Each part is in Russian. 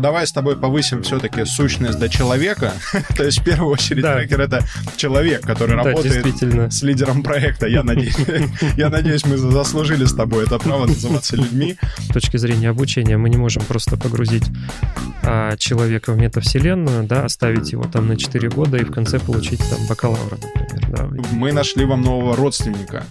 Давай с тобой повысим все-таки сущность до человека. То есть, в первую очередь, да. трекер — это человек, который да, работает с лидером проекта. Я надеюсь, я надеюсь, мы заслужили с тобой это право называться людьми. С точки зрения обучения мы не можем просто погрузить а, человека в метавселенную, да, оставить его там на 4 года и в конце получить там бакалавра, например. Да. Мы нашли вам нового родственника.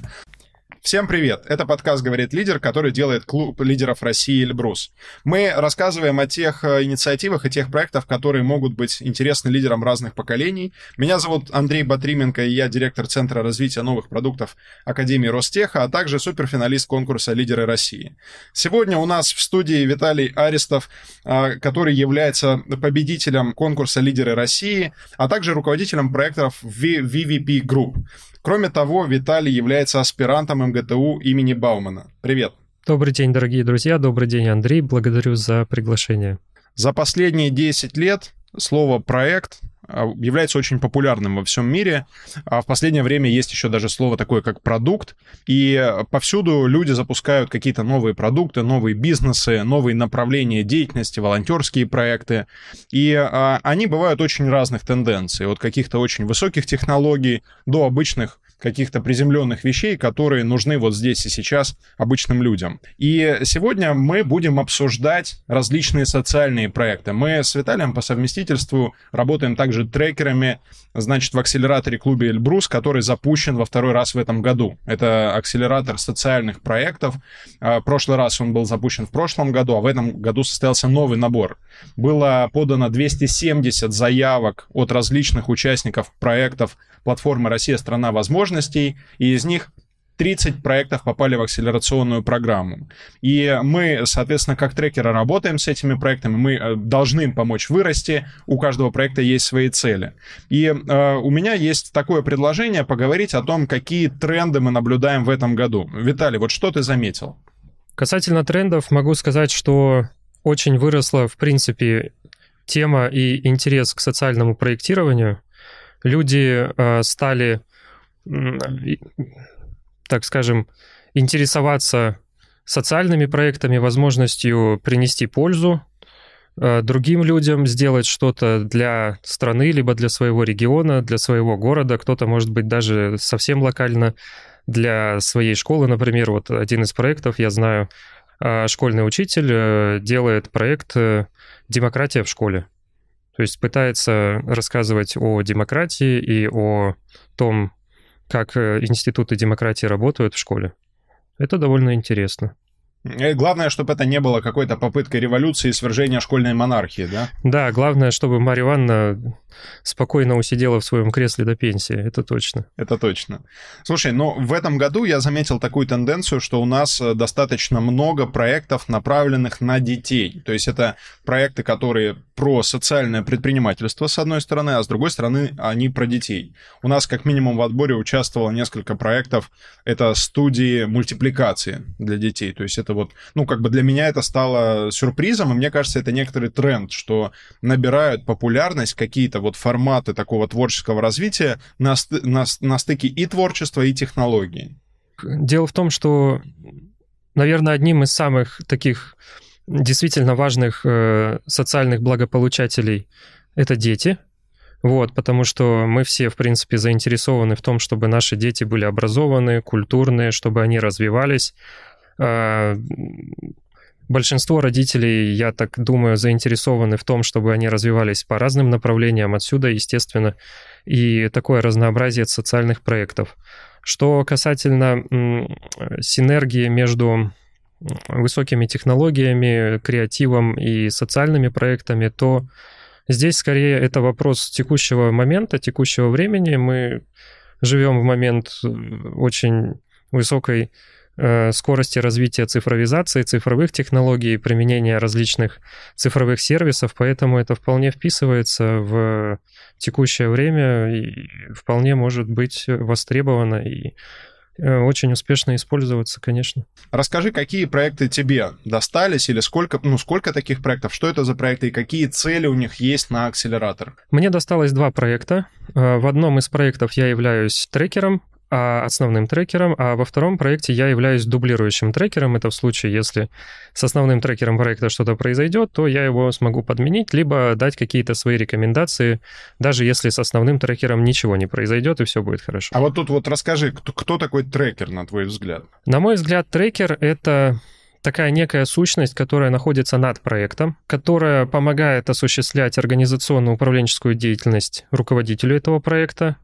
Всем привет! Это подкаст «Говорит лидер», который делает клуб лидеров России «Эльбрус». Мы рассказываем о тех э, инициативах и тех проектах, которые могут быть интересны лидерам разных поколений. Меня зовут Андрей Батрименко, и я директор Центра развития новых продуктов Академии Ростеха, а также суперфиналист конкурса «Лидеры России». Сегодня у нас в студии Виталий Аристов, э, который является победителем конкурса «Лидеры России», а также руководителем проектов VVP Group. Кроме того, Виталий является аспирантом МГТУ имени Баумана. Привет. Добрый день, дорогие друзья. Добрый день, Андрей. Благодарю за приглашение. За последние 10 лет слово «проект» является очень популярным во всем мире. А в последнее время есть еще даже слово такое, как продукт. И повсюду люди запускают какие-то новые продукты, новые бизнесы, новые направления деятельности, волонтерские проекты. И а, они бывают очень разных тенденций. От каких-то очень высоких технологий до обычных каких-то приземленных вещей, которые нужны вот здесь и сейчас обычным людям. И сегодня мы будем обсуждать различные социальные проекты. Мы с Виталием по совместительству работаем также трекерами, значит, в акселераторе клубе Эльбрус, который запущен во второй раз в этом году. Это акселератор социальных проектов. А, прошлый раз он был запущен в прошлом году, а в этом году состоялся новый набор. Было подано 270 заявок от различных участников проектов платформы «Россия – страна возможностей», и из них 30 проектов попали в акселерационную программу. И мы, соответственно, как трекеры работаем с этими проектами, мы э, должны им помочь вырасти, у каждого проекта есть свои цели. И э, у меня есть такое предложение поговорить о том, какие тренды мы наблюдаем в этом году. Виталий, вот что ты заметил? Касательно трендов, могу сказать, что очень выросла, в принципе, тема и интерес к социальному проектированию люди э, стали, так скажем, интересоваться социальными проектами, возможностью принести пользу э, другим людям, сделать что-то для страны, либо для своего региона, для своего города, кто-то, может быть, даже совсем локально для своей школы, например. Вот один из проектов, я знаю, э, школьный учитель делает проект «Демократия в школе». То есть пытается рассказывать о демократии и о том, как э, институты демократии работают в школе. Это довольно интересно. Э, главное, чтобы это не было какой-то попыткой революции и свержения школьной монархии, да? Да, главное, чтобы Марья Ивановна спокойно усидела в своем кресле до пенсии, это точно. Это точно. Слушай, ну в этом году я заметил такую тенденцию, что у нас э, достаточно много проектов, направленных на детей. То есть это проекты, которые про социальное предпринимательство, с одной стороны, а с другой стороны, они про детей. У нас как минимум в отборе участвовало несколько проектов, это студии мультипликации для детей. То есть это вот, ну как бы для меня это стало сюрпризом, и мне кажется, это некоторый тренд, что набирают популярность какие-то вот форматы такого творческого развития на, на, на стыке и творчества, и технологий. Дело в том, что, наверное, одним из самых таких действительно важных э, социальных благополучателей это дети. Вот, потому что мы все, в принципе, заинтересованы в том, чтобы наши дети были образованы, культурные, чтобы они развивались. Э, большинство родителей, я так думаю, заинтересованы в том, чтобы они развивались по разным направлениям. Отсюда, естественно, и такое разнообразие социальных проектов. Что касательно синергии между высокими технологиями, креативом и социальными проектами, то здесь скорее это вопрос текущего момента, текущего времени. Мы живем в момент очень высокой э, скорости развития цифровизации, цифровых технологий, применения различных цифровых сервисов, поэтому это вполне вписывается в текущее время и вполне может быть востребовано и Э, очень успешно использоваться, конечно. Расскажи, какие проекты тебе достались или сколько, ну, сколько таких проектов, что это за проекты и какие цели у них есть на акселератор? Мне досталось два проекта. Э, в одном из проектов я являюсь трекером, основным трекером, а во втором проекте я являюсь дублирующим трекером. Это в случае, если с основным трекером проекта что-то произойдет, то я его смогу подменить, либо дать какие-то свои рекомендации, даже если с основным трекером ничего не произойдет и все будет хорошо. А вот тут вот расскажи, кто, кто такой трекер, на твой взгляд? На мой взгляд, трекер — это такая некая сущность, которая находится над проектом, которая помогает осуществлять организационно-управленческую деятельность руководителю этого проекта,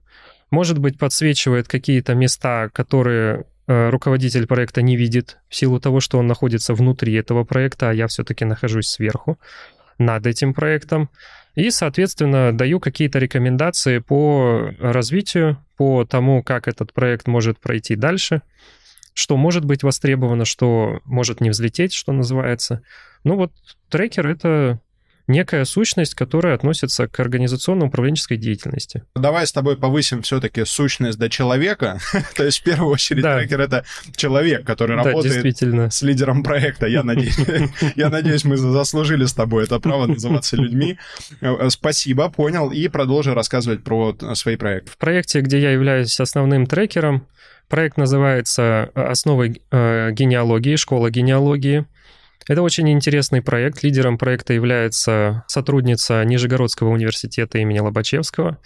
может быть, подсвечивает какие-то места, которые э, руководитель проекта не видит в силу того, что он находится внутри этого проекта, а я все-таки нахожусь сверху над этим проектом. И, соответственно, даю какие-то рекомендации по развитию, по тому, как этот проект может пройти дальше, что может быть востребовано, что может не взлететь, что называется. Ну вот трекер — это некая сущность, которая относится к организационно-управленческой деятельности. Давай с тобой повысим все-таки сущность до человека. То есть, в первую очередь, да. трекер — это человек, который да, работает с лидером проекта. Я надеюсь, я надеюсь, мы заслужили с тобой это право называться людьми. Э, спасибо, понял. И продолжи рассказывать про свои проекты. В проекте, где я являюсь основным трекером, проект называется «Основы э, генеалогии», «Школа генеалогии». Это очень интересный проект. Лидером проекта является сотрудница Нижегородского университета имени Лобачевского.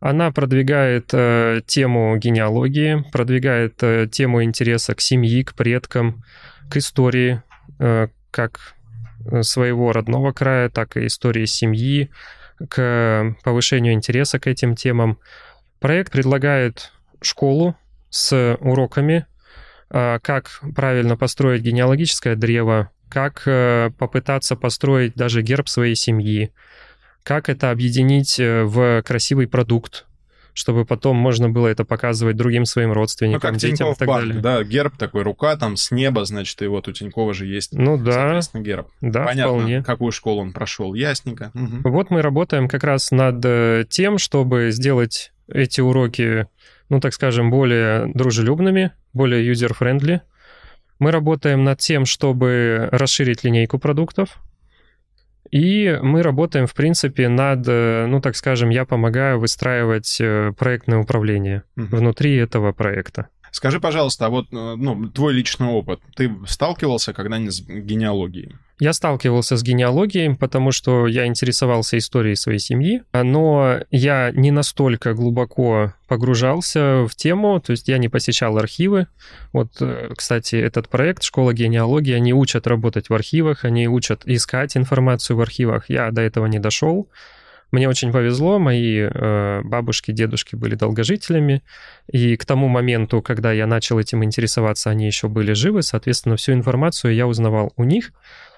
Она продвигает э, тему генеалогии, продвигает э, тему интереса к семье, к предкам, к истории, э, как своего родного края, так и истории семьи, к повышению интереса к этим темам. Проект предлагает школу с уроками, э, как правильно построить генеалогическое древо, как э, попытаться построить даже герб своей семьи, как это объединить э, в красивый продукт, чтобы потом можно было это показывать другим своим родственникам, ну, как детям Тинькофф и так банк, далее. Да, герб такой, рука там с неба, значит, и вот у Тинькова же есть, ну, да, соответственно, герб. Да, Понятно, вполне. какую школу он прошел, ясненько. Угу. Вот мы работаем как раз над э, тем, чтобы сделать эти уроки, ну, так скажем, более дружелюбными, более user-friendly, мы работаем над тем, чтобы расширить линейку продуктов. И мы работаем, в принципе, над, э, ну, так скажем, я помогаю выстраивать э, проектное управление uh-huh. внутри этого проекта. Скажи, пожалуйста, а вот э, ну, твой личный опыт. Ты сталкивался когда-нибудь с генеалогией? Я сталкивался с генеалогией, потому что я интересовался историей своей семьи, но я не настолько глубоко погружался в тему, то есть я не посещал архивы. Вот, э, кстати, этот проект «Школа генеалогии», они учат работать в архивах, они учат искать информацию в архивах. Я до этого не дошел. Мне очень повезло, мои э, бабушки, дедушки были долгожителями, и к тому моменту, когда я начал этим интересоваться, они еще были живы, соответственно, всю информацию я узнавал у них.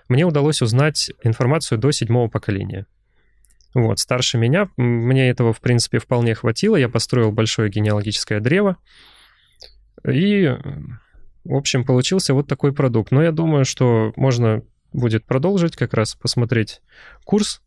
Мне удалось узнать информацию до седьмого поколения. Вот, старше меня, мне этого, в принципе, вполне хватило. Я построил большое генеалогическое древо. И, в общем, получился вот такой продукт. Но я думаю, что можно будет продолжить как раз посмотреть курс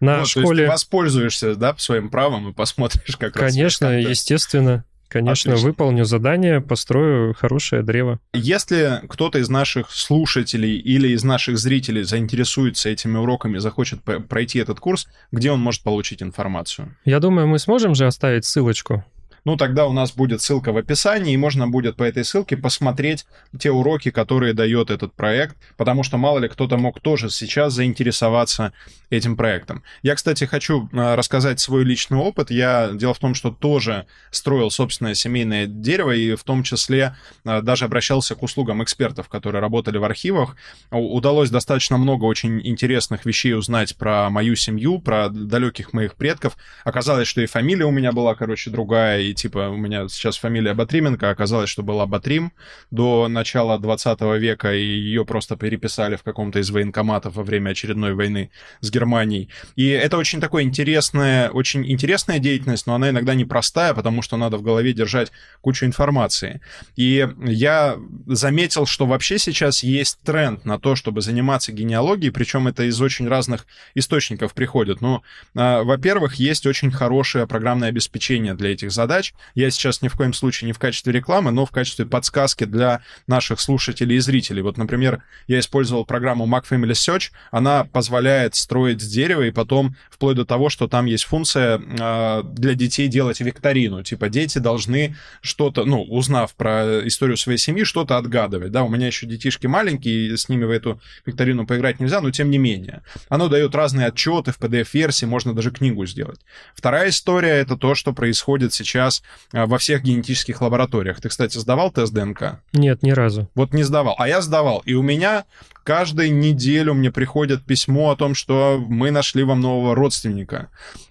на вот, школе. То есть ты воспользуешься, да, своим правом и посмотришь как Конечно, раз. Конечно, естественно. Конечно, Отлично. выполню задание, построю хорошее древо. Если кто-то из наших слушателей или из наших зрителей заинтересуется этими уроками, захочет пройти этот курс, где он может получить информацию? Я думаю, мы сможем же оставить ссылочку ну тогда у нас будет ссылка в описании, и можно будет по этой ссылке посмотреть те уроки, которые дает этот проект, потому что мало ли кто-то мог тоже сейчас заинтересоваться этим проектом. Я, кстати, хочу а, рассказать свой личный опыт. Я, дело в том, что тоже строил собственное семейное дерево, и в том числе а, даже обращался к услугам экспертов, которые работали в архивах. Удалось достаточно много очень интересных вещей узнать про мою семью, про далеких моих предков. Оказалось, что и фамилия у меня была, короче, другая, и типа у меня сейчас фамилия Батрименко, оказалось, что была Батрим до начала 20 века, и ее просто переписали в каком-то из военкоматов во время очередной войны с Германией. И это очень такое интересная, очень интересная деятельность, но она иногда непростая, потому что надо в голове держать кучу информации. И я заметил, что вообще сейчас есть тренд на то, чтобы заниматься генеалогией, причем это из очень разных источников приходит. Ну, а, во-первых, есть очень хорошее программное обеспечение для этих задач, задач. Я сейчас ни в коем случае не в качестве рекламы, но в качестве подсказки для наших слушателей и зрителей. Вот, например, я использовал программу Mac Family Search. Она позволяет строить с дерева и потом вплоть до того, что там есть функция э, для детей делать викторину. Типа дети должны что-то, ну, узнав про историю своей семьи, что-то отгадывать. Да, у меня еще детишки маленькие, с ними в эту викторину поиграть нельзя, но тем не менее. Оно дает разные отчеты в PDF-версии, можно даже книгу сделать. Вторая история — это то, что происходит сейчас а, во всех генетических лабораториях. Ты, кстати, сдавал тест ДНК? Нет, ни разу. Вот не сдавал. А я сдавал. И у меня каждую неделю мне приходит письмо о том, что мы нашли вам нового родственника.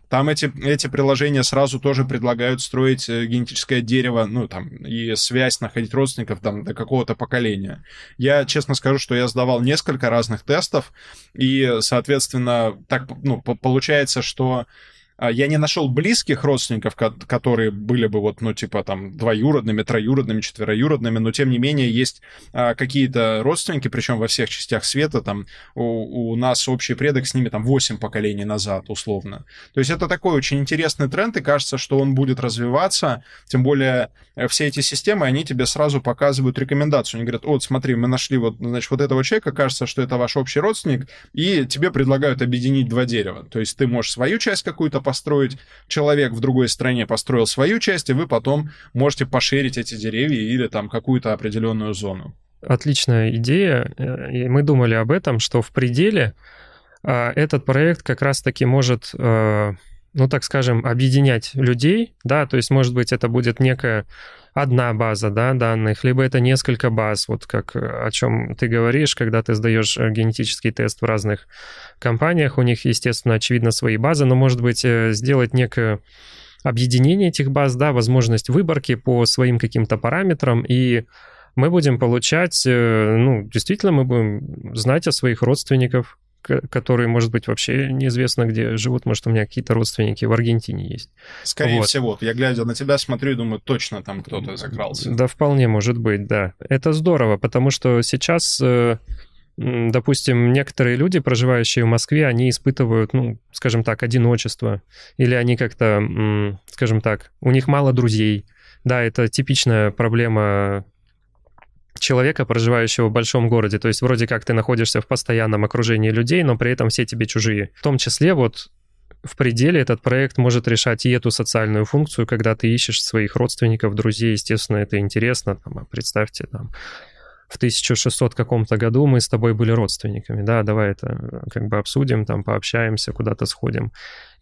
Там эти, эти приложения сразу тоже предлагают строить э, генетическое дерево, ну, там, и связь находить родственников там до какого-то поколения. Я честно скажу, что я сдавал несколько разных тестов, и, соответственно, так, ну, получается, что я не нашел близких родственников, которые были бы вот, ну, типа там двоюродными, троюродными, четвероюродными, но тем не менее есть а, какие-то родственники, причем во всех частях света, там у, у нас общий предок с ними там 8 поколений назад, условно. То есть это такой очень интересный тренд, и кажется, что он будет развиваться, тем более э, все эти системы, они тебе сразу показывают рекомендацию. Они говорят, вот смотри, мы нашли вот, значит, вот этого человека, кажется, что это ваш общий родственник, и тебе предлагают объединить два дерева. То есть ты можешь свою часть какую-то построить, человек в другой стране построил свою часть, и вы потом можете поширить эти деревья или там какую-то определенную зону. Отличная идея. И мы думали об этом, что в пределе а, этот проект как раз-таки может а, ну, так скажем, объединять людей, да, то есть, может быть, это будет некая одна база, да, данных, либо это несколько баз, вот как о чем ты говоришь, когда ты сдаешь э, генетический тест в разных компаниях, у них, естественно, очевидно, свои базы, но, может быть, э, сделать некое объединение этих баз, да, возможность выборки по своим каким-то параметрам, и мы будем получать, э, ну, действительно, мы будем знать о своих родственниках, которые, может быть, вообще неизвестно где живут. Может, у меня какие-то родственники в Аргентине есть. Скорее вот. всего. Я глядя на тебя смотрю и думаю, точно там кто-то закрался. Да, вполне может быть, да. Это здорово, потому что сейчас э, допустим, некоторые люди, проживающие в Москве, они испытывают, ну, скажем так, одиночество, или они как-то, скажем так, у них мало друзей. Да, это типичная проблема человека, проживающего в большом городе. То есть вроде как ты находишься в постоянном окружении людей, но при этом все тебе чужие. В том числе вот в пределе этот проект может решать и эту социальную функцию, когда ты ищешь своих родственников, друзей, естественно, это интересно. Там, а представьте, там, в 1600 каком-то году мы с тобой были родственниками, да, давай это э, как бы обсудим, там пообщаемся, куда-то сходим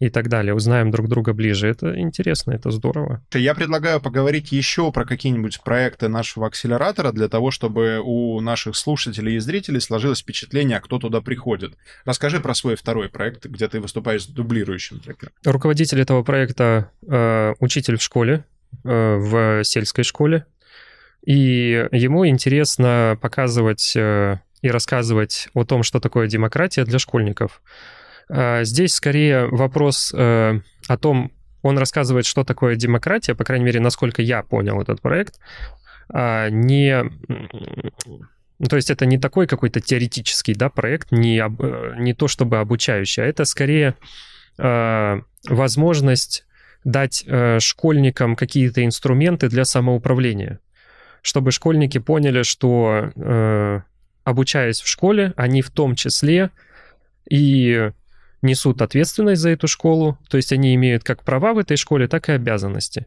и так далее, узнаем друг друга ближе. Это интересно, это здорово. Я предлагаю поговорить еще про какие-нибудь проекты нашего акселератора для того, чтобы у наших слушателей и зрителей сложилось впечатление, кто туда приходит. Расскажи про свой второй проект, где ты выступаешь с дублирующим трекером. Руководитель этого проекта э, учитель в школе, э, в сельской школе, и ему интересно показывать э, и рассказывать о том, что такое демократия для школьников. А, здесь скорее вопрос э, о том, он рассказывает, что такое демократия, по крайней мере, насколько я понял этот проект, а, не... Ну, то есть это не такой какой-то теоретический да, проект, не, об, э, не то чтобы обучающий, а это скорее э, возможность дать школьникам какие-то инструменты для самоуправления чтобы школьники поняли, что э, обучаясь в школе, они в том числе и несут ответственность за эту школу, то есть они имеют как права в этой школе, так и обязанности.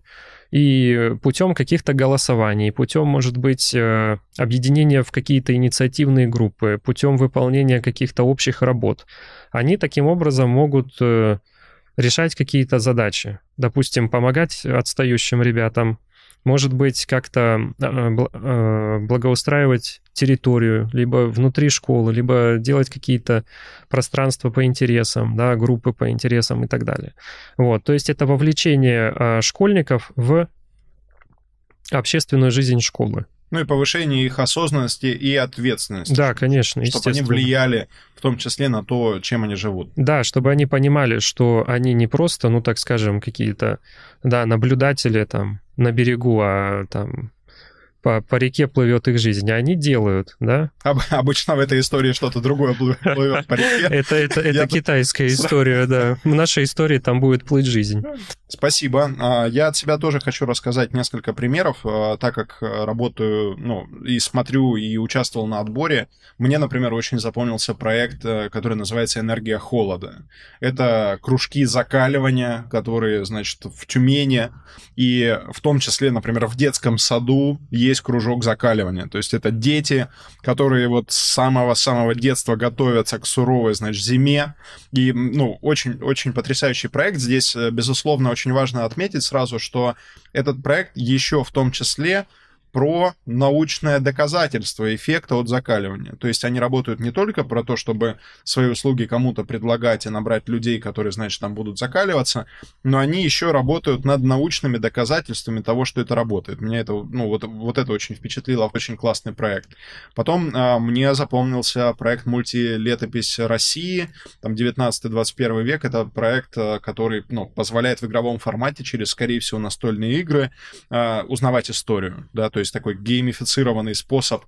И путем каких-то голосований, путем, может быть, э, объединения в какие-то инициативные группы, путем выполнения каких-то общих работ, они таким образом могут э, решать какие-то задачи. Допустим, помогать отстающим ребятам, может быть, как-то а, а, благоустраивать территорию, либо внутри школы, либо делать какие-то пространства по интересам, да, группы по интересам и так далее. Вот, то есть это вовлечение а, школьников в общественную жизнь школы. Ну и повышение их осознанности и ответственности. Да, конечно, Чтобы они влияли в том числе на то, чем они живут. Да, чтобы они понимали, что они не просто, ну так скажем, какие-то, да, наблюдатели там на берегу, а там по, по реке плывет их жизнь, а они делают, да? Об, обычно в этой истории что-то другое плывет по реке. Это, это, это китайская история, да. В нашей истории там будет плыть жизнь. Спасибо. А, я от себя тоже хочу рассказать несколько примеров, а, так как работаю, ну, и смотрю, и участвовал на отборе. Мне, например, очень запомнился проект, э, который называется «Энергия холода». Это кружки закаливания, которые, значит, в Тюмени, и в том числе, например, в детском саду есть кружок закаливания. То есть это дети, которые вот с самого-самого детства готовятся к суровой, значит, зиме. И, ну, очень-очень потрясающий проект. Здесь, э, безусловно, очень важно отметить сразу, что этот проект еще в том числе про научное доказательство эффекта от закаливания. То есть они работают не только про то, чтобы свои услуги кому-то предлагать и набрать людей, которые, значит, там будут закаливаться, но они еще работают над научными доказательствами того, что это работает. Меня это, ну, вот, вот это очень впечатлило, очень классный проект. Потом а, мне запомнился проект «Мультилетопись России», там 19-21 век, это проект, а, который, ну, позволяет в игровом формате через, скорее всего, настольные игры а, узнавать историю, да, то то есть такой геймифицированный способ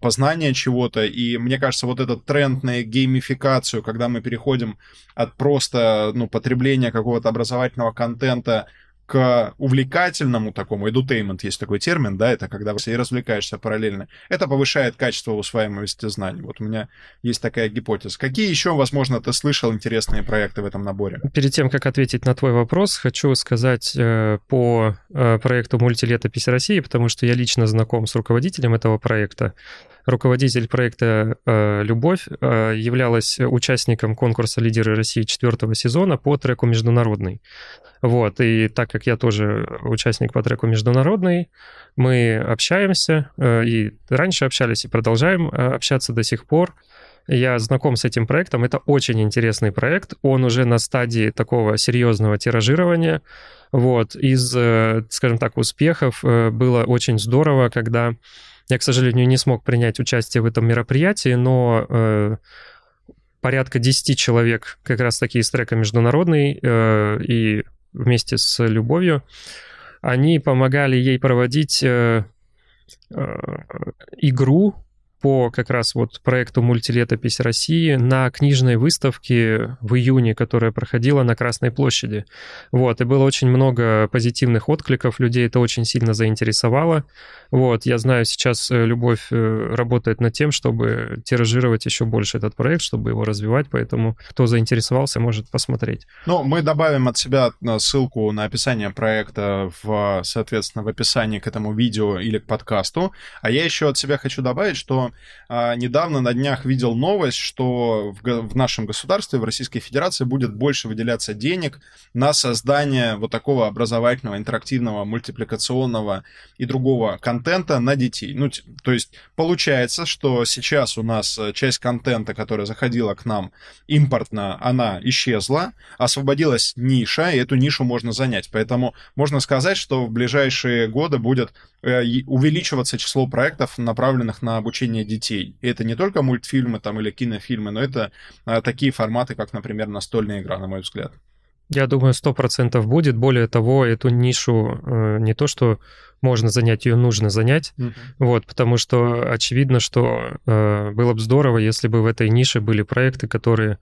познания чего-то. И мне кажется, вот этот тренд на геймификацию, когда мы переходим от просто ну, потребления какого-то образовательного контента к увлекательному такому, edutainment есть такой термин, да, это когда ты развлекаешься параллельно. Это повышает качество усваиваемости знаний. Вот у меня есть такая гипотеза. Какие еще, возможно, ты слышал интересные проекты в этом наборе? Перед тем, как ответить на твой вопрос, хочу сказать э, по э, проекту «Мультилетопись России», потому что я лично знаком с руководителем этого проекта руководитель проекта э, «Любовь», э, являлась участником конкурса «Лидеры России» четвертого сезона по треку «Международный». Вот, и так как я тоже участник по треку «Международный», мы общаемся, э, и раньше общались, и продолжаем общаться до сих пор. Я знаком с этим проектом. Это очень интересный проект. Он уже на стадии такого серьезного тиражирования. Вот. Из, скажем так, успехов было очень здорово, когда я, к сожалению, не смог принять участие в этом мероприятии, но э, порядка 10 человек как раз таки из трека «Международный» э, и вместе с «Любовью», они помогали ей проводить э, э, игру по как раз вот проекту «Мультилетопись России» на книжной выставке в июне, которая проходила на Красной площади. Вот, и было очень много позитивных откликов, людей это очень сильно заинтересовало. Вот, я знаю, сейчас э, Любовь э, работает над тем, чтобы тиражировать еще больше этот проект, чтобы его развивать, поэтому кто заинтересовался, может посмотреть. Ну, мы добавим от себя э, ссылку на описание проекта, в, соответственно, в описании к этому видео или к подкасту. А я еще от себя хочу добавить, что а, недавно на днях видел новость, что в, в нашем государстве, в Российской Федерации будет больше выделяться денег на создание вот такого образовательного, интерактивного, мультипликационного и другого контента на детей. Ну, то есть получается, что сейчас у нас э, часть контента, которая заходила к нам импортно, она исчезла, освободилась ниша, и эту нишу можно занять. Поэтому можно сказать, что в ближайшие годы будет э, увеличиваться число проектов, направленных на обучение детей. И это не только мультфильмы там или кинофильмы, но это а, такие форматы, как, например, настольная игра, на мой взгляд. Я думаю, сто процентов будет. Более того, эту нишу э, не то, что можно занять, ее нужно занять. Mm-hmm. Вот, потому что очевидно, что э, было бы здорово, если бы в этой нише были проекты, которые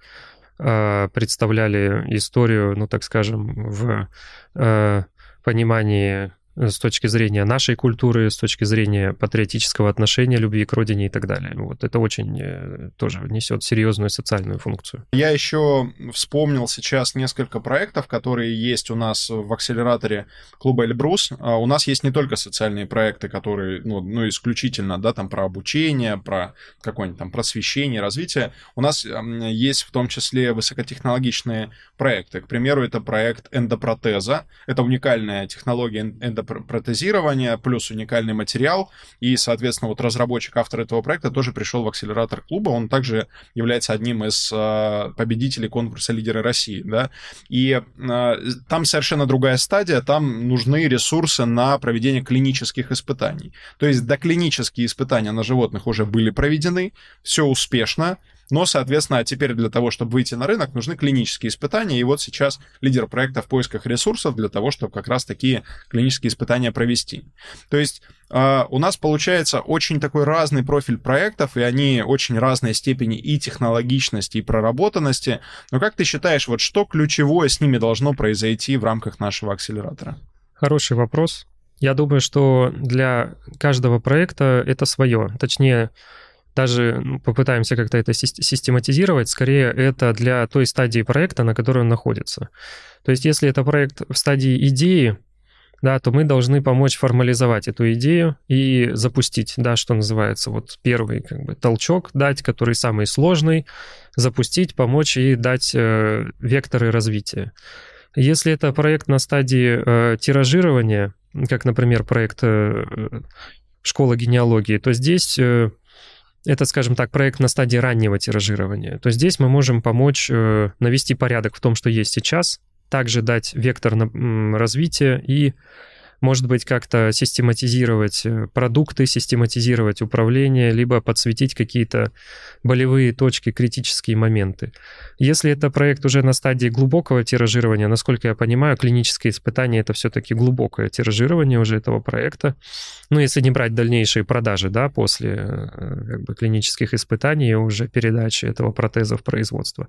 э, представляли историю, ну так скажем, в э, понимании с точки зрения нашей культуры, с точки зрения патриотического отношения, любви к родине и так далее. Вот это очень э, тоже несет серьезную социальную функцию. Я еще вспомнил сейчас несколько проектов, которые есть у нас в акселераторе клуба Эльбрус. А у нас есть не только социальные проекты, которые, ну, ну исключительно, да, там про обучение, про какое-нибудь там просвещение, развитие. У нас есть в том числе высокотехнологичные проекты. К примеру, это проект эндопротеза. Это уникальная технология эндопротеза протезирование, плюс уникальный материал. И, соответственно, вот разработчик, автор этого проекта тоже пришел в акселератор клуба. Он также является одним из э, победителей конкурса «Лидеры России». Да? И э, там совершенно другая стадия. Там нужны ресурсы на проведение клинических испытаний. То есть доклинические испытания на животных уже были проведены, все успешно Но, соответственно, а теперь для того, чтобы выйти на рынок, нужны клинические испытания. И вот сейчас лидер проекта в поисках ресурсов для того, чтобы как раз такие клинические испытания провести. То есть а, у нас получается очень такой разный профиль проектов, и они очень разной степени и технологичности, и проработанности. Но как ты считаешь, вот что ключевое с ними должно произойти в рамках нашего акселератора? Хороший вопрос. Я думаю, что для каждого проекта это свое. Точнее, даже ну, попытаемся как-то это систематизировать, скорее это для той стадии проекта, на которой он находится. То есть если это проект в стадии идеи, да, то мы должны помочь формализовать эту идею и запустить, да, что называется, вот первый как бы толчок дать, который самый сложный, запустить, помочь и дать э, векторы развития. Если это проект на стадии э, тиражирования, как, например, проект э, школа генеалогии, то здесь э, это, скажем так, проект на стадии раннего тиражирования. То здесь мы можем помочь э, навести порядок в том, что есть сейчас, также дать вектор развития и может быть, как-то систематизировать э, продукты, систематизировать управление, либо подсветить какие-то болевые точки, критические моменты. Если это проект уже на стадии глубокого тиражирования, насколько я понимаю, клинические испытания это все-таки глубокое тиражирование уже этого проекта. Ну, если не брать дальнейшие продажи, да, после э, как бы, клинических испытаний и уже передачи этого протеза в производство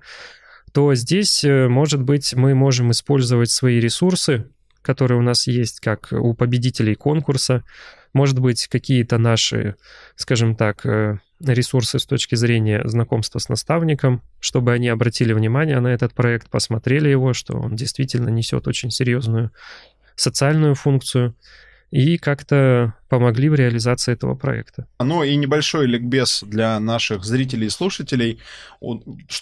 то здесь, э, может быть, мы можем использовать свои ресурсы, которые у нас есть, как у победителей конкурса, может быть, какие-то наши, скажем так, э, ресурсы с точки зрения знакомства с наставником, чтобы они обратили внимание на этот проект, посмотрели его, что он действительно несет очень серьезную социальную функцию. И как-то помогли в реализации этого проекта. Ну и небольшой ликбез для наших зрителей и слушателей.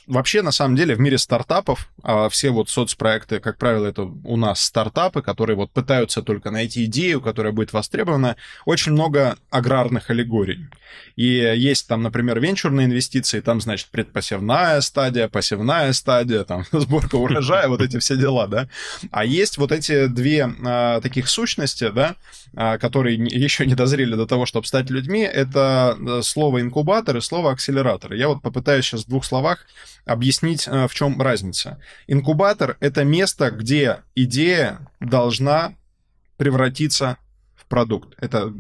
Вообще, на самом деле, в мире стартапов а все вот соцпроекты, как правило, это у нас стартапы, которые вот пытаются только найти идею, которая будет востребована. Очень много аграрных аллегорий. И есть там, например, венчурные инвестиции, там, значит, предпосевная стадия, посевная стадия, там, сборка урожая, вот эти все дела, да. А есть вот эти две а, таких сущности, да, а, которые еще не дозрели до того, чтобы стать людьми, это э, слово инкубатор и слово акселератор. Я вот попытаюсь сейчас в двух словах объяснить, э, в чем разница. Инкубатор — это место, где идея должна превратиться в продукт. Это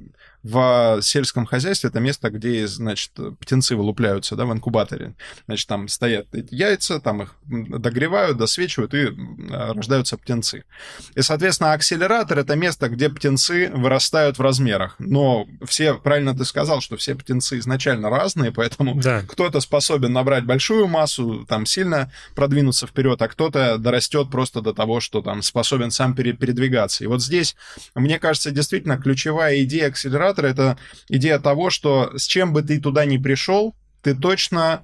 в сельском хозяйстве это место, где, значит, птенцы вылупляются, да, в инкубаторе. Значит, там стоят яйца, там их догревают, досвечивают, и рождаются птенцы. И, соответственно, акселератор — это место, где птенцы вырастают в размерах. Но все, правильно ты сказал, что все птенцы изначально разные, поэтому да. кто-то способен набрать большую массу, там, сильно продвинуться вперед, а кто-то дорастет просто до того, что там способен сам передвигаться. И вот здесь, мне кажется, действительно ключевая идея акселератора акселератора, это идея того, что с чем бы ты туда ни пришел, ты точно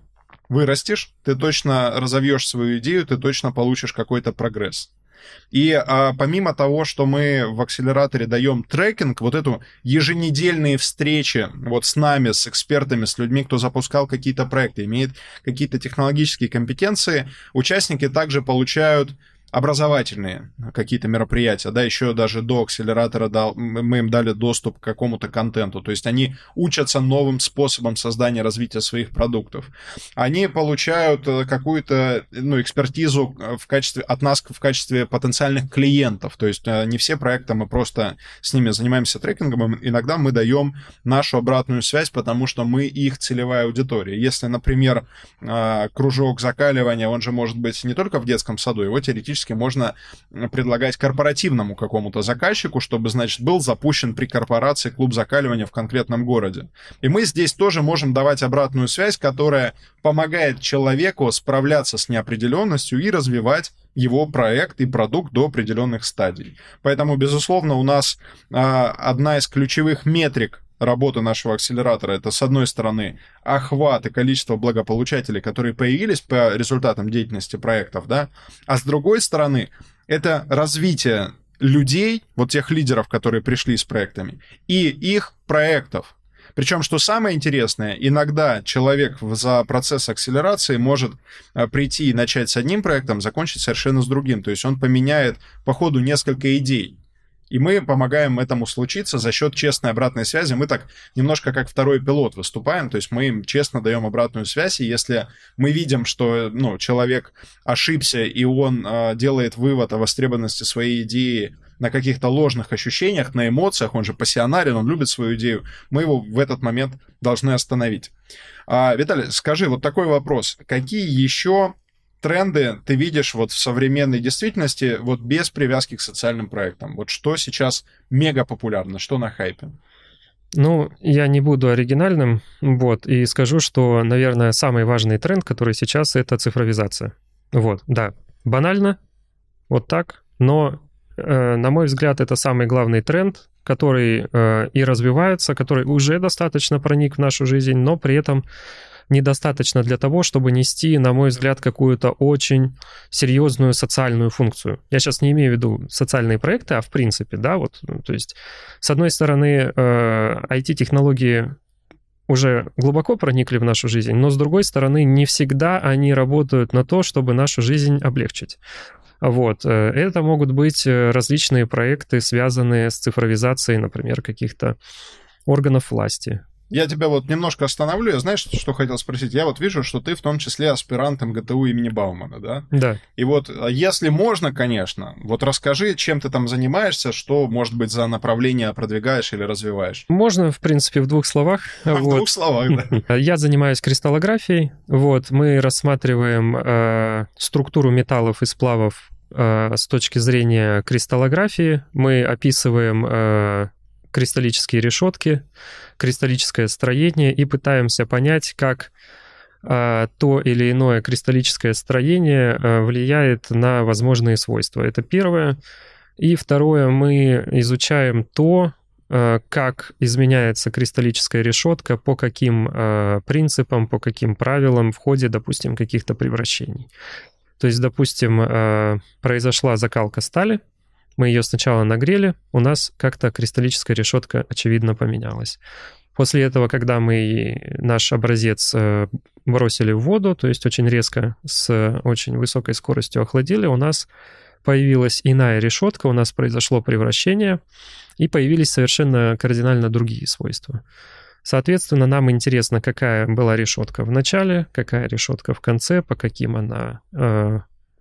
вырастешь, ты точно разовьешь свою идею, ты точно получишь какой-то прогресс. И а, помимо того, что мы в акселераторе даем трекинг, вот эту еженедельные встречи вот с нами, с экспертами, с людьми, кто запускал какие-то проекты, имеет какие-то технологические компетенции, участники также получают образовательные какие-то мероприятия, да, еще даже до акселератора дал, мы им дали доступ к какому-то контенту, то есть они учатся новым способом создания, развития своих продуктов. Они получают э, какую-то, ну, экспертизу в качестве, от нас в качестве потенциальных клиентов, то есть э, не все проекты мы просто с ними занимаемся трекингом, иногда мы даем нашу обратную связь, потому что мы их целевая аудитория. Если, например, э, кружок закаливания, он же может быть не только в детском саду, его теоретически теоретически можно предлагать корпоративному какому-то заказчику, чтобы, значит, был запущен при корпорации клуб закаливания в конкретном городе. И мы здесь тоже можем давать обратную связь, которая помогает человеку справляться с неопределенностью и развивать его проект и продукт до определенных стадий. Поэтому, безусловно, у нас а, одна из ключевых метрик работы нашего акселератора. Это, с одной стороны, охват и количество благополучателей, которые появились по результатам деятельности проектов, да, а с другой стороны, это развитие людей, вот тех лидеров, которые пришли с проектами, и их проектов. Причем, что самое интересное, иногда человек за процесс акселерации может а, прийти и начать с одним проектом, закончить совершенно с другим. То есть он поменяет по ходу несколько идей. И мы помогаем этому случиться за счет честной обратной связи. Мы так немножко как второй пилот выступаем, то есть мы им честно даем обратную связь, и если мы видим, что ну, человек ошибся, и он э, делает вывод о востребованности своей идеи на каких-то ложных ощущениях, на эмоциях, он же пассионарен, он любит свою идею, мы его в этот момент должны остановить. А, Виталий, скажи, вот такой вопрос. Какие еще тренды ты видишь вот в современной действительности, вот без привязки к социальным проектам? Вот что сейчас мега популярно, что на хайпе? Ну, я не буду оригинальным, вот, и скажу, что, наверное, самый важный тренд, который сейчас, это цифровизация. Вот, да, банально, вот так, но, на мой взгляд, это самый главный тренд, который э, и развивается, который уже достаточно проник в нашу жизнь, но при этом недостаточно для того, чтобы нести, на мой взгляд, какую-то очень серьезную социальную функцию. Я сейчас не имею в виду социальные проекты, а в принципе, да, вот, ну, то есть, с одной стороны, IT-технологии э, уже глубоко проникли в нашу жизнь, но с другой стороны, не всегда они работают на то, чтобы нашу жизнь облегчить. Вот. Э, это могут быть э, различные проекты, связанные с цифровизацией, например, каких-то органов власти, я тебя вот немножко остановлю. Я знаешь, что хотел спросить? Я вот вижу, что ты в том числе аспирант МГТУ имени Баумана, да? Да. И вот, а если можно, конечно, вот расскажи, чем ты там занимаешься, что, может быть, за направление продвигаешь или развиваешь? Можно, в принципе, в двух словах. А вот. В двух словах, да. Я занимаюсь кристаллографией. Вот, мы рассматриваем э, структуру металлов и сплавов э, с точки зрения кристаллографии. Мы описываем э, кристаллические решетки, кристаллическое строение и пытаемся понять, как а, то или иное кристаллическое строение а, влияет на возможные свойства. Это первое. И второе, мы изучаем то, а, как изменяется кристаллическая решетка, по каким принципам, по каким правилам в ходе, допустим, каких-то превращений. То есть, допустим, произошла закалка стали, мы ее сначала нагрели, у нас как-то кристаллическая решетка, очевидно, поменялась. После этого, когда мы наш образец э, бросили в воду, то есть очень резко, с очень высокой скоростью охладили, у нас появилась иная решетка, у нас произошло превращение, и появились совершенно кардинально другие свойства. Соответственно, нам интересно, какая была решетка в начале, какая решетка в конце, по каким она э,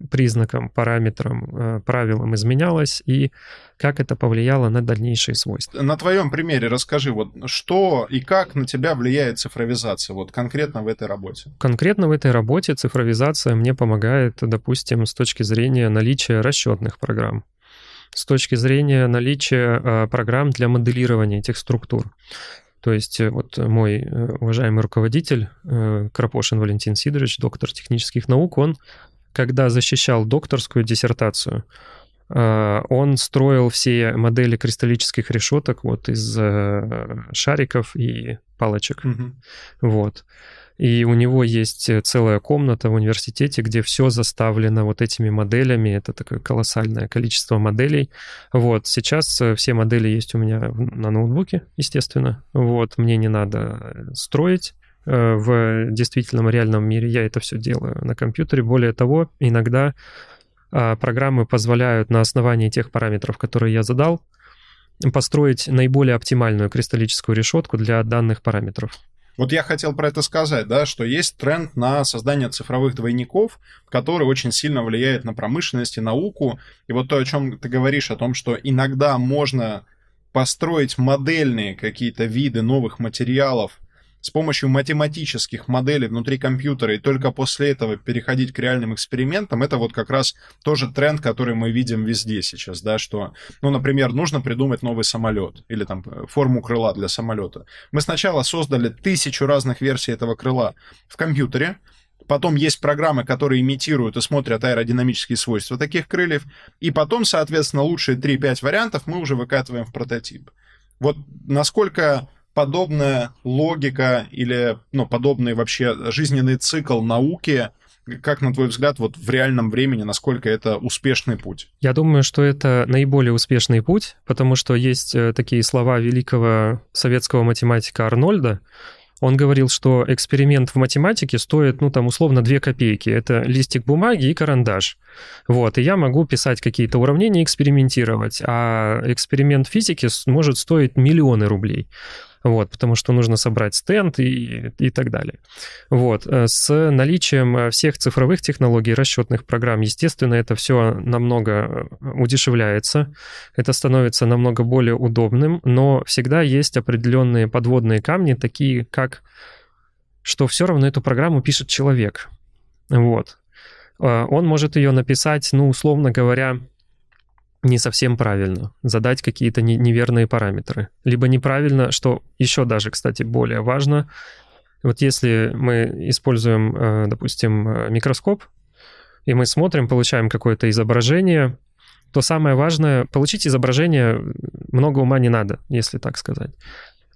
признакам, параметрам, э, правилам изменялось и как это повлияло на дальнейшие свойства. На твоем примере расскажи, вот что и как на тебя влияет цифровизация, вот конкретно в этой работе? Конкретно в этой работе цифровизация мне помогает, допустим, с точки зрения наличия расчетных программ, с точки зрения наличия э, программ для моделирования этих структур. То есть э, вот мой уважаемый руководитель Крапошин Валентин Сидорович, доктор технических наук, он когда защищал докторскую диссертацию, э, он строил все модели кристаллических решеток вот из э, шариков и палочек. Угу. Вот. И у него есть целая комната в университете, где все заставлено вот этими моделями. Это такое колоссальное количество моделей. Вот. Сейчас э, все модели есть у меня на ноутбуке, естественно. Вот. Мне не надо строить Э, в действительном реальном мире. Я это все делаю на компьютере. Более того, иногда а, программы позволяют на основании тех параметров, которые я задал, построить наиболее оптимальную кристаллическую решетку для данных параметров. Вот я хотел про это сказать, да, что есть тренд на создание цифровых двойников, который очень сильно влияет на промышленность и науку. И вот то, о чем ты говоришь, о том, что иногда можно построить модельные какие-то виды новых материалов, с помощью математических моделей внутри компьютера и только после этого переходить к реальным экспериментам, это вот как раз тоже тренд, который мы видим везде сейчас, да, что, ну, например, нужно придумать новый самолет или там э, форму крыла для самолета. Мы сначала создали тысячу разных версий этого крыла в компьютере, Потом есть программы, которые имитируют и смотрят аэродинамические свойства таких крыльев. И потом, соответственно, лучшие 3-5 вариантов мы уже выкатываем в прототип. Вот насколько подобная логика или ну, подобный вообще жизненный цикл науки как, на твой взгляд, вот в реальном времени, насколько это успешный путь? Я думаю, что это наиболее успешный путь, потому что есть э, такие слова великого советского математика Арнольда. он говорил, что эксперимент в математике стоит, ну, там, условно, 2 копейки. Это листик бумаги и карандаш. Вот, и я могу писать какие-то уравнения, экспериментировать. А эксперимент физики может стоить миллионы рублей вот, потому что нужно собрать стенд и, и так далее. Вот, э, с наличием э, всех цифровых технологий, расчетных программ, естественно, это все намного э, удешевляется, это становится намного более удобным, но всегда есть определенные подводные камни, такие как, что все равно эту программу пишет человек. Вот. Он может ее написать, ну, условно говоря, не совсем правильно, задать какие-то неверные параметры. Либо неправильно, что еще даже, кстати, более важно, вот если мы используем, э, допустим, э, микроскоп, и мы смотрим, получаем какое-то изображение, то самое важное, получить изображение много ума не надо, если так сказать.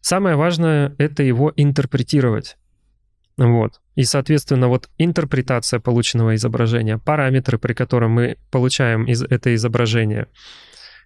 Самое важное — это его интерпретировать. Вот. И, соответственно, вот интерпретация полученного изображения, параметры, при котором мы получаем из, это изображение,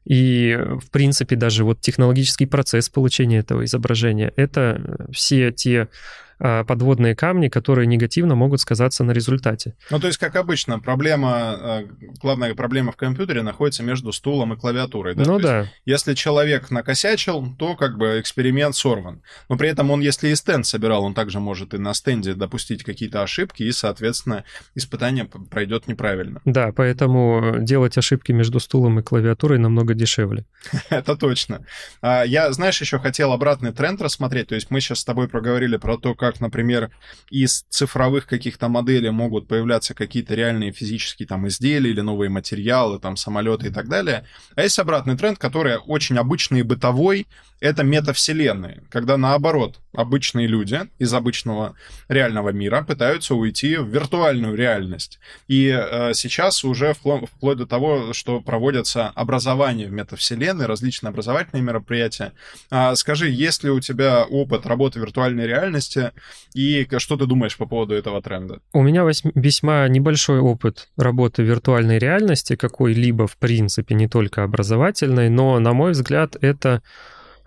и, в принципе, даже вот технологический процесс получения этого изображения, это все те подводные камни, которые негативно могут сказаться на результате. Ну, то есть, как обычно, проблема, а, главная проблема в компьютере находится между стулом и клавиатурой. Да? Ну то да. Есть, если человек накосячил, то как бы эксперимент сорван. Но при этом он, если и стенд собирал, он также может и на стенде допустить какие-то ошибки, и, соответственно, испытание пройдет неправильно. Да, поэтому делать ошибки между стулом и клавиатурой намного дешевле. Это точно. А, я, знаешь, еще хотел обратный тренд рассмотреть. То есть мы сейчас с тобой проговорили про то, как, например, из цифровых каких-то моделей могут появляться какие-то реальные физические там изделия или новые материалы, там самолеты и так далее. А есть обратный тренд, который очень обычный и бытовой, это метавселенные, когда наоборот обычные люди из обычного реального мира пытаются уйти в виртуальную реальность. И э, сейчас уже впло- вплоть до того, что проводятся образования в метавселенной, различные образовательные мероприятия. А, скажи, есть ли у тебя опыт работы в виртуальной реальности, и что ты думаешь по поводу этого тренда? У меня весьма небольшой опыт работы в виртуальной реальности, какой-либо, в принципе, не только образовательной, но, на мой взгляд, это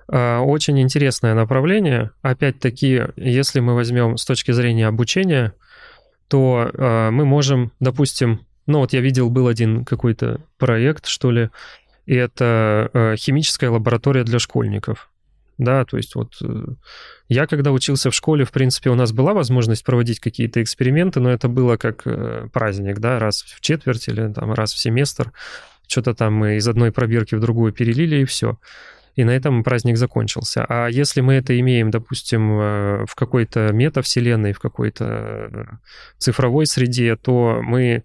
а, очень интересное направление. Опять-таки, если мы возьмем с точки зрения обучения, то э, мы можем, допустим, ну вот я видел, был один какой-то проект, что ли, и это э, химическая лаборатория для школьников. Да, то есть вот э, я когда учился в школе, в принципе, у нас была возможность проводить какие-то эксперименты, но это было как э, праздник, да, раз в четверть или там раз в семестр. Что-то там мы из одной пробирки в другую перелили, и все и на этом праздник закончился. А если мы это имеем, допустим, э, в какой-то метавселенной, в какой-то цифровой среде, то мы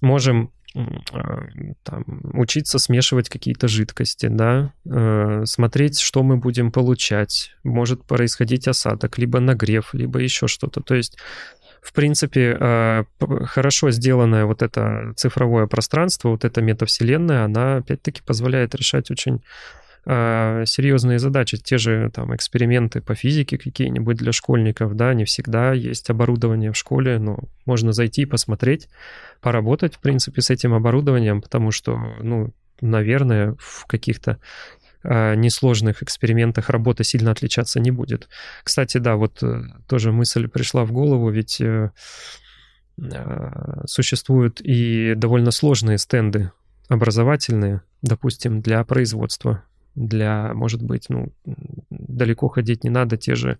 можем там, учиться смешивать какие-то жидкости, да, смотреть, что мы будем получать. Может происходить осадок, либо нагрев, либо еще что-то. То есть в принципе, хорошо сделанное вот это цифровое пространство, вот эта метавселенная, она опять-таки позволяет решать очень э, серьезные задачи, те же там эксперименты по физике какие-нибудь для школьников, да, не всегда есть оборудование в школе, но можно зайти, посмотреть, поработать, в принципе, с этим оборудованием, потому что, ну, наверное, в каких-то э, несложных экспериментах работа сильно отличаться не будет. Кстати, да, вот э, тоже мысль пришла в голову, ведь э, э существуют и довольно сложные стенды образовательные, допустим, для производства для, может быть, ну, далеко ходить не надо, те же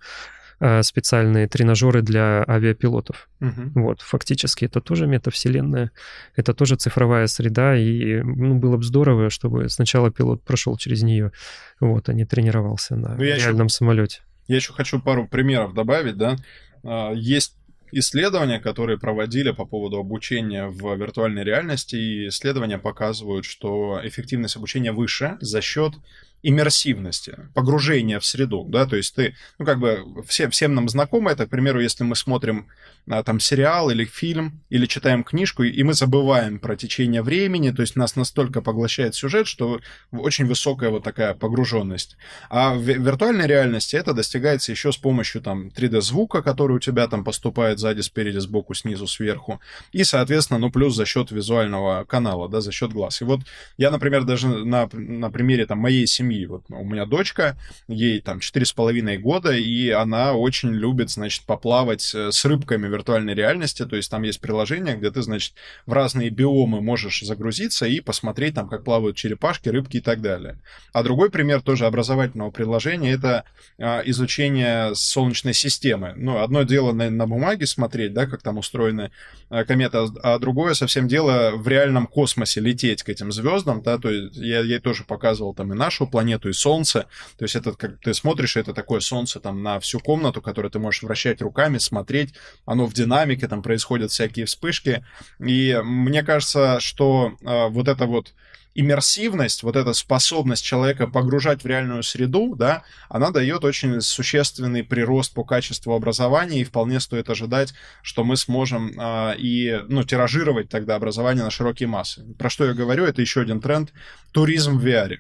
э, специальные тренажеры для авиапилотов. Угу. Вот, фактически это тоже метавселенная, это тоже цифровая среда, и ну, было бы здорово, чтобы сначала пилот прошел через нее, вот, а не тренировался на ну, реальном еще, самолете. Я еще хочу пару примеров добавить, да. А, есть исследования, которые проводили по поводу обучения в виртуальной реальности, и исследования показывают, что эффективность обучения выше за счет иммерсивности, погружения в среду, да, то есть ты, ну, как бы, все, всем нам знакомо это, к примеру, если мы смотрим а, там сериал или фильм, или читаем книжку, и мы забываем про течение времени, то есть нас настолько поглощает сюжет, что очень высокая вот такая погруженность. А в виртуальной реальности это достигается еще с помощью там 3D-звука, который у тебя там поступает сзади, спереди, сбоку, снизу, сверху, и, соответственно, ну, плюс за счет визуального канала, да, за счет глаз. И вот я, например, даже на, на примере там моей семьи семьи. Вот у меня дочка, ей там четыре с половиной года, и она очень любит, значит, поплавать э, с рыбками виртуальной реальности, то есть там есть приложение, где ты, значит, в разные биомы можешь загрузиться и посмотреть там, как плавают черепашки, рыбки и так далее. А другой пример тоже образовательного приложения — это а, изучение Солнечной системы. Ну, одно дело на, на бумаге смотреть, да, как там устроены а, кометы, а другое совсем дело в реальном космосе лететь к этим звездам, да, то есть я ей тоже показывал там и нашу планету, и Солнце, то есть это как ты смотришь, это такое Солнце там на всю комнату, которое ты можешь вращать руками, смотреть, оно в динамике, там происходят всякие вспышки, и мне кажется, что э, вот это вот иммерсивность, вот эта способность человека погружать в реальную среду, да, она дает очень существенный прирост по качеству образования, и вполне стоит ожидать, что мы сможем э, и, ну, тиражировать тогда образование на широкие массы. Про что я говорю, это еще один тренд — туризм в VR.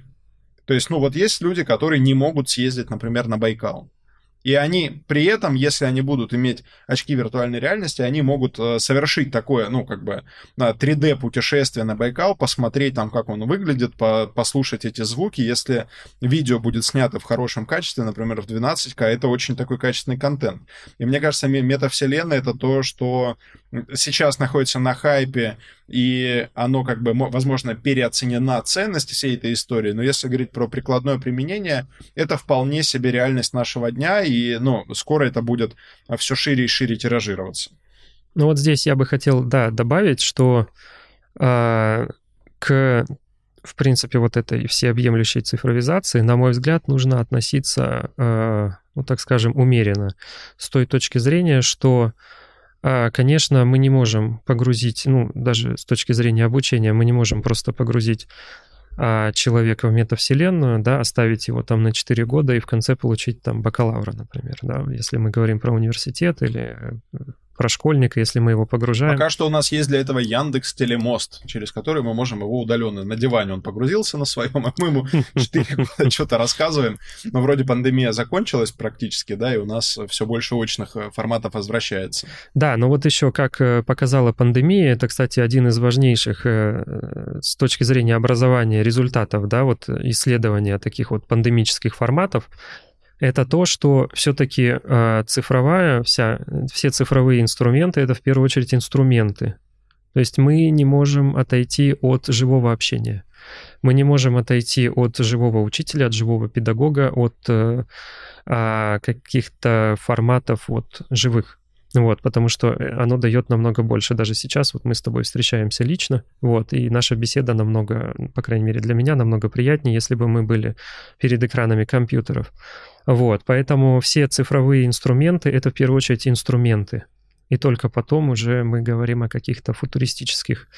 То есть, ну, вот есть люди, которые не могут съездить, например, на Байкал. И они при этом, если они будут иметь очки виртуальной реальности, они могут э, совершить такое, ну, как бы 3D-путешествие на Байкал, посмотреть там, как он выглядит, по послушать эти звуки. Если видео будет снято в хорошем качестве, например, в 12К, это очень такой качественный контент. И мне кажется, метавселенная — это то, что сейчас находится на хайпе, и оно как бы, возможно, переоценена ценность всей этой истории, но если говорить про прикладное применение, это вполне себе реальность нашего дня, и, ну, скоро это будет все шире и шире тиражироваться. Ну вот здесь я бы хотел, да, добавить, что э, к, в принципе, вот этой всеобъемлющей цифровизации, на мой взгляд, нужно относиться, э, ну, так скажем, умеренно, с той точки зрения, что конечно, мы не можем погрузить, ну, даже с точки зрения обучения, мы не можем просто погрузить а, человека в метавселенную, да, оставить его там на 4 года и в конце получить там бакалавра, например, да, если мы говорим про университет или э, про школьника, если мы его погружаем. Пока что у нас есть для этого Яндекс Телемост, через который мы можем его удаленно на диване он погрузился на своем, а мы ему 4 года что-то рассказываем. Но вроде пандемия закончилась практически, да, и у нас все больше очных э, форматов возвращается. Да, но вот еще как э, показала пандемия, это, кстати, один из важнейших э, с точки зрения образования результатов, да, вот исследования таких вот пандемических форматов, это то, что все-таки э, цифровая, вся, все цифровые инструменты это в первую очередь инструменты. То есть мы не можем отойти от живого общения. Мы не можем отойти от живого учителя, от живого педагога, от э, э, каких-то форматов вот, живых. Вот, потому что оно дает намного больше. Даже сейчас вот мы с тобой встречаемся лично, вот, и наша беседа намного, по крайней мере для меня, намного приятнее, если бы мы были перед экранами компьютеров. Вот, поэтому все цифровые инструменты — это в первую очередь инструменты. И только потом уже мы говорим о каких-то футуристических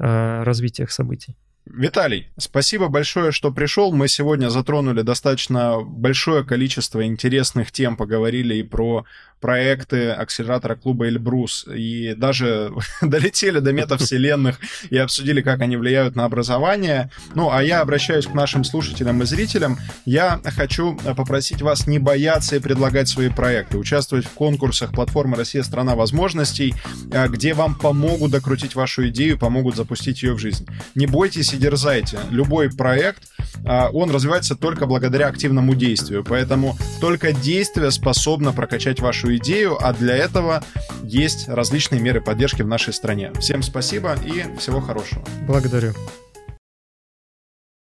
э, развитиях событий. Виталий, спасибо большое, что пришел. Мы сегодня затронули достаточно большое количество интересных тем, поговорили и про проекты акселератора клуба Эльбрус, и даже долетели до метавселенных и обсудили, как они влияют на образование. Ну, а я обращаюсь к нашим слушателям и зрителям. Я хочу попросить вас не бояться и предлагать свои проекты, участвовать в конкурсах платформы «Россия – страна возможностей», а, где вам помогут докрутить вашу идею, помогут запустить ее в жизнь. Не бойтесь и дерзайте. Любой проект, а, он развивается только благодаря активному действию, поэтому только действие способно прокачать вашу идею, а для этого есть различные меры поддержки в нашей стране. Всем спасибо и всего хорошего. Благодарю.